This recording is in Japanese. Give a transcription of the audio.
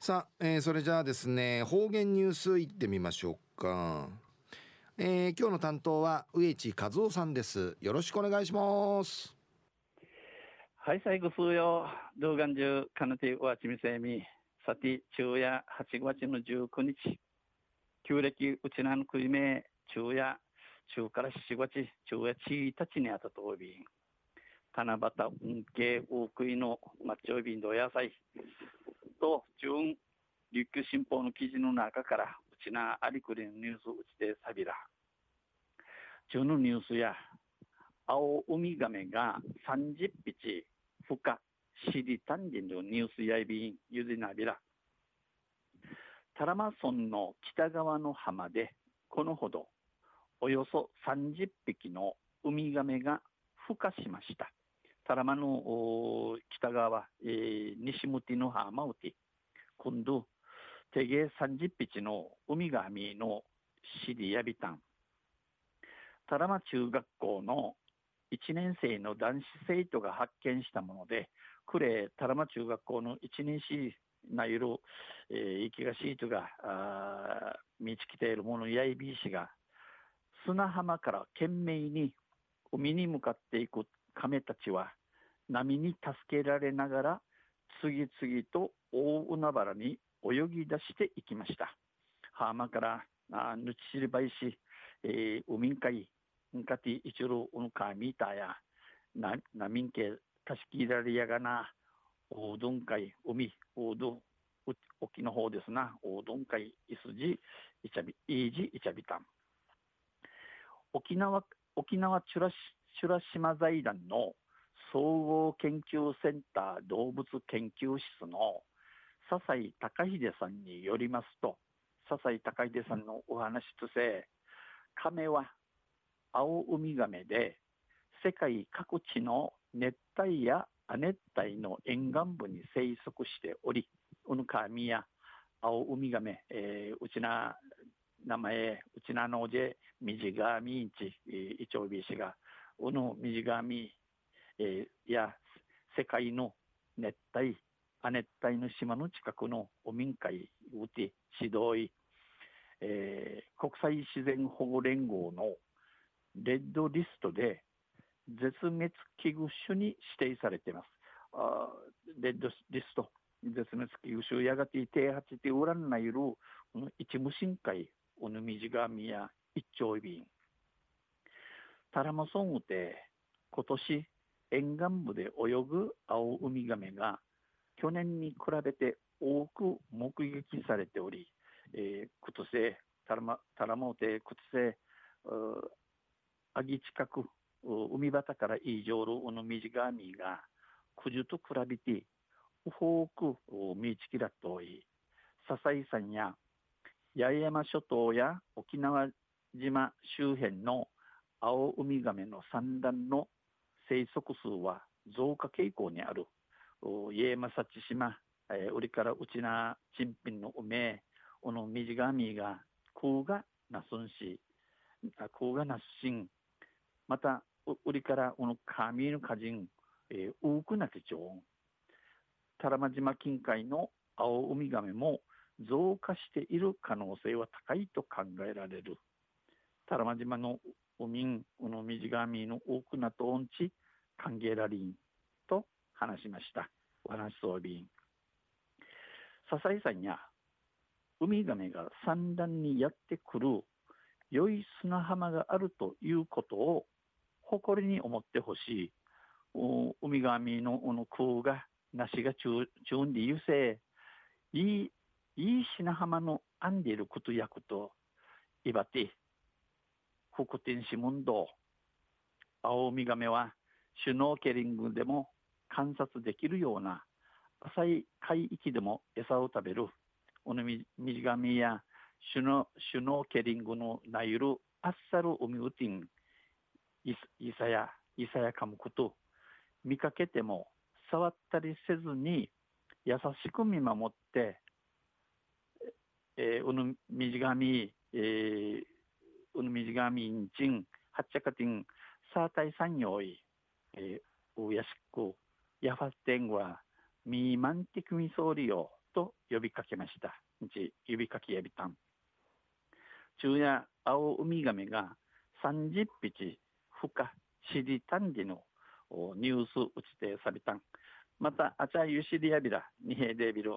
さあ、えー、それじゃあですね方言ニュースいってみましょうか、えー、今日の担当は植地和夫さんです。よろしくお願いします。はい最後数よ動画中かなてわちみせみさて昼夜8月の19日。旧暦うちなのくいめ昼夜中から7月昼夜1日にあたとおび七夕運慶大食いのマッチョビンド野菜と準琉球新報の記事の中からうちなありくりのニュースうちでさびら中のニュースや青ウミガメが30匹孵化シリタンジンのニュースやいびんゆずなびら。タラマ村の北側の浜でこのほどおよそ30匹のウミガメが孵化しました。タラマの北側、えー、西向きの浜うて、今度、手芸30匹の海がみのシリヤビタン。タラマ中学校の1年生の男子生徒が発見したもので、クレタラマ中学校の1年生なゆる、えー、生きがシートが、あ見つけているものやいびいしが、砂浜から懸命に海に向かっていく亀たちは、波に助けられながら次々と大海原に泳ぎ出していきました。浜からあぬちしりばいし、えー、海んかい、んかていちるうんかみたや、な、なみんけ、たしきられやがな、おうどんかい、海、おうどん、沖の方ですな、おうどんかい、いすじ、いちゃび、いいじ、いちゃびたん。沖縄、沖縄チュラシ、チュラ島財団の総合研究センター動物研究室の笹井隆秀さんによりますと笹井隆秀さんのお話として亀は青ウミガメで世界各地の熱帯や亜熱帯の沿岸部に生息しておりウヌカミや青ウミガメ、えー、うちな名前うちなのじみじがみんちいちょうびしがうぬみじがみえー、や世界の熱帯亜熱帯の島の近くのお民会うて指導医、えー、国際自然保護連合のレッドリストで絶滅危惧種に指定されています。あレッドリスト、絶滅危惧種やがて低八でウランナイル、一無深海、おぬみじがみや一丁瓶。タラマソンウて今年沿岸部で泳ぐ青ウミガメが去年に比べて多く目撃されており、えー、クトセタラマタラモーテクトセアギ近く海端から異常るウのミジガミがクジュと比べて多く見つきらとい笹井山や八重山諸島や沖縄島周辺の青ウミガメの産卵の生息数は増加傾向にある。家正地島、えー、売りからうちな珍品の梅、このみじがみが空がなすんし、空がなすしん、また、売りからこの神の歌人、えー、多くなき町、多良間島近海の青ウミガメも増加している可能性は高いと考えられる。多良間島の海ん、このみじがみの多くなとおんち、歓迎ラリンと話しました。お話装備員。笹井さんやウミガメが産卵にやってくる良い砂浜があるということを誇りに思ってほしい。ウミガメのの空が梨が中中で優勢いいいい砂浜の編んでいることやこと、岩手、福天市門道、青ウミガメはシュノーケリングでも観察できるような浅い海域でも餌を食べるオノミミガミやシュノシュノーケリングのなゆるあっさる海ウティンイサヤイサヤカムクと見かけても触ったりせずに優しく見守ってえー、うぬみじがみ、えー、うぬみじがみんちん、はっちゃかてん、さあたいさんよい、えー、おやしく、やファテンは、ミーマンティクミソリオ、と呼びかけました。日呼びかけやびたん昼夜青ウミガメが30匹ふかしりたんりのニュース打ちてさびたん。またあちゃゆしりやびらにへでびる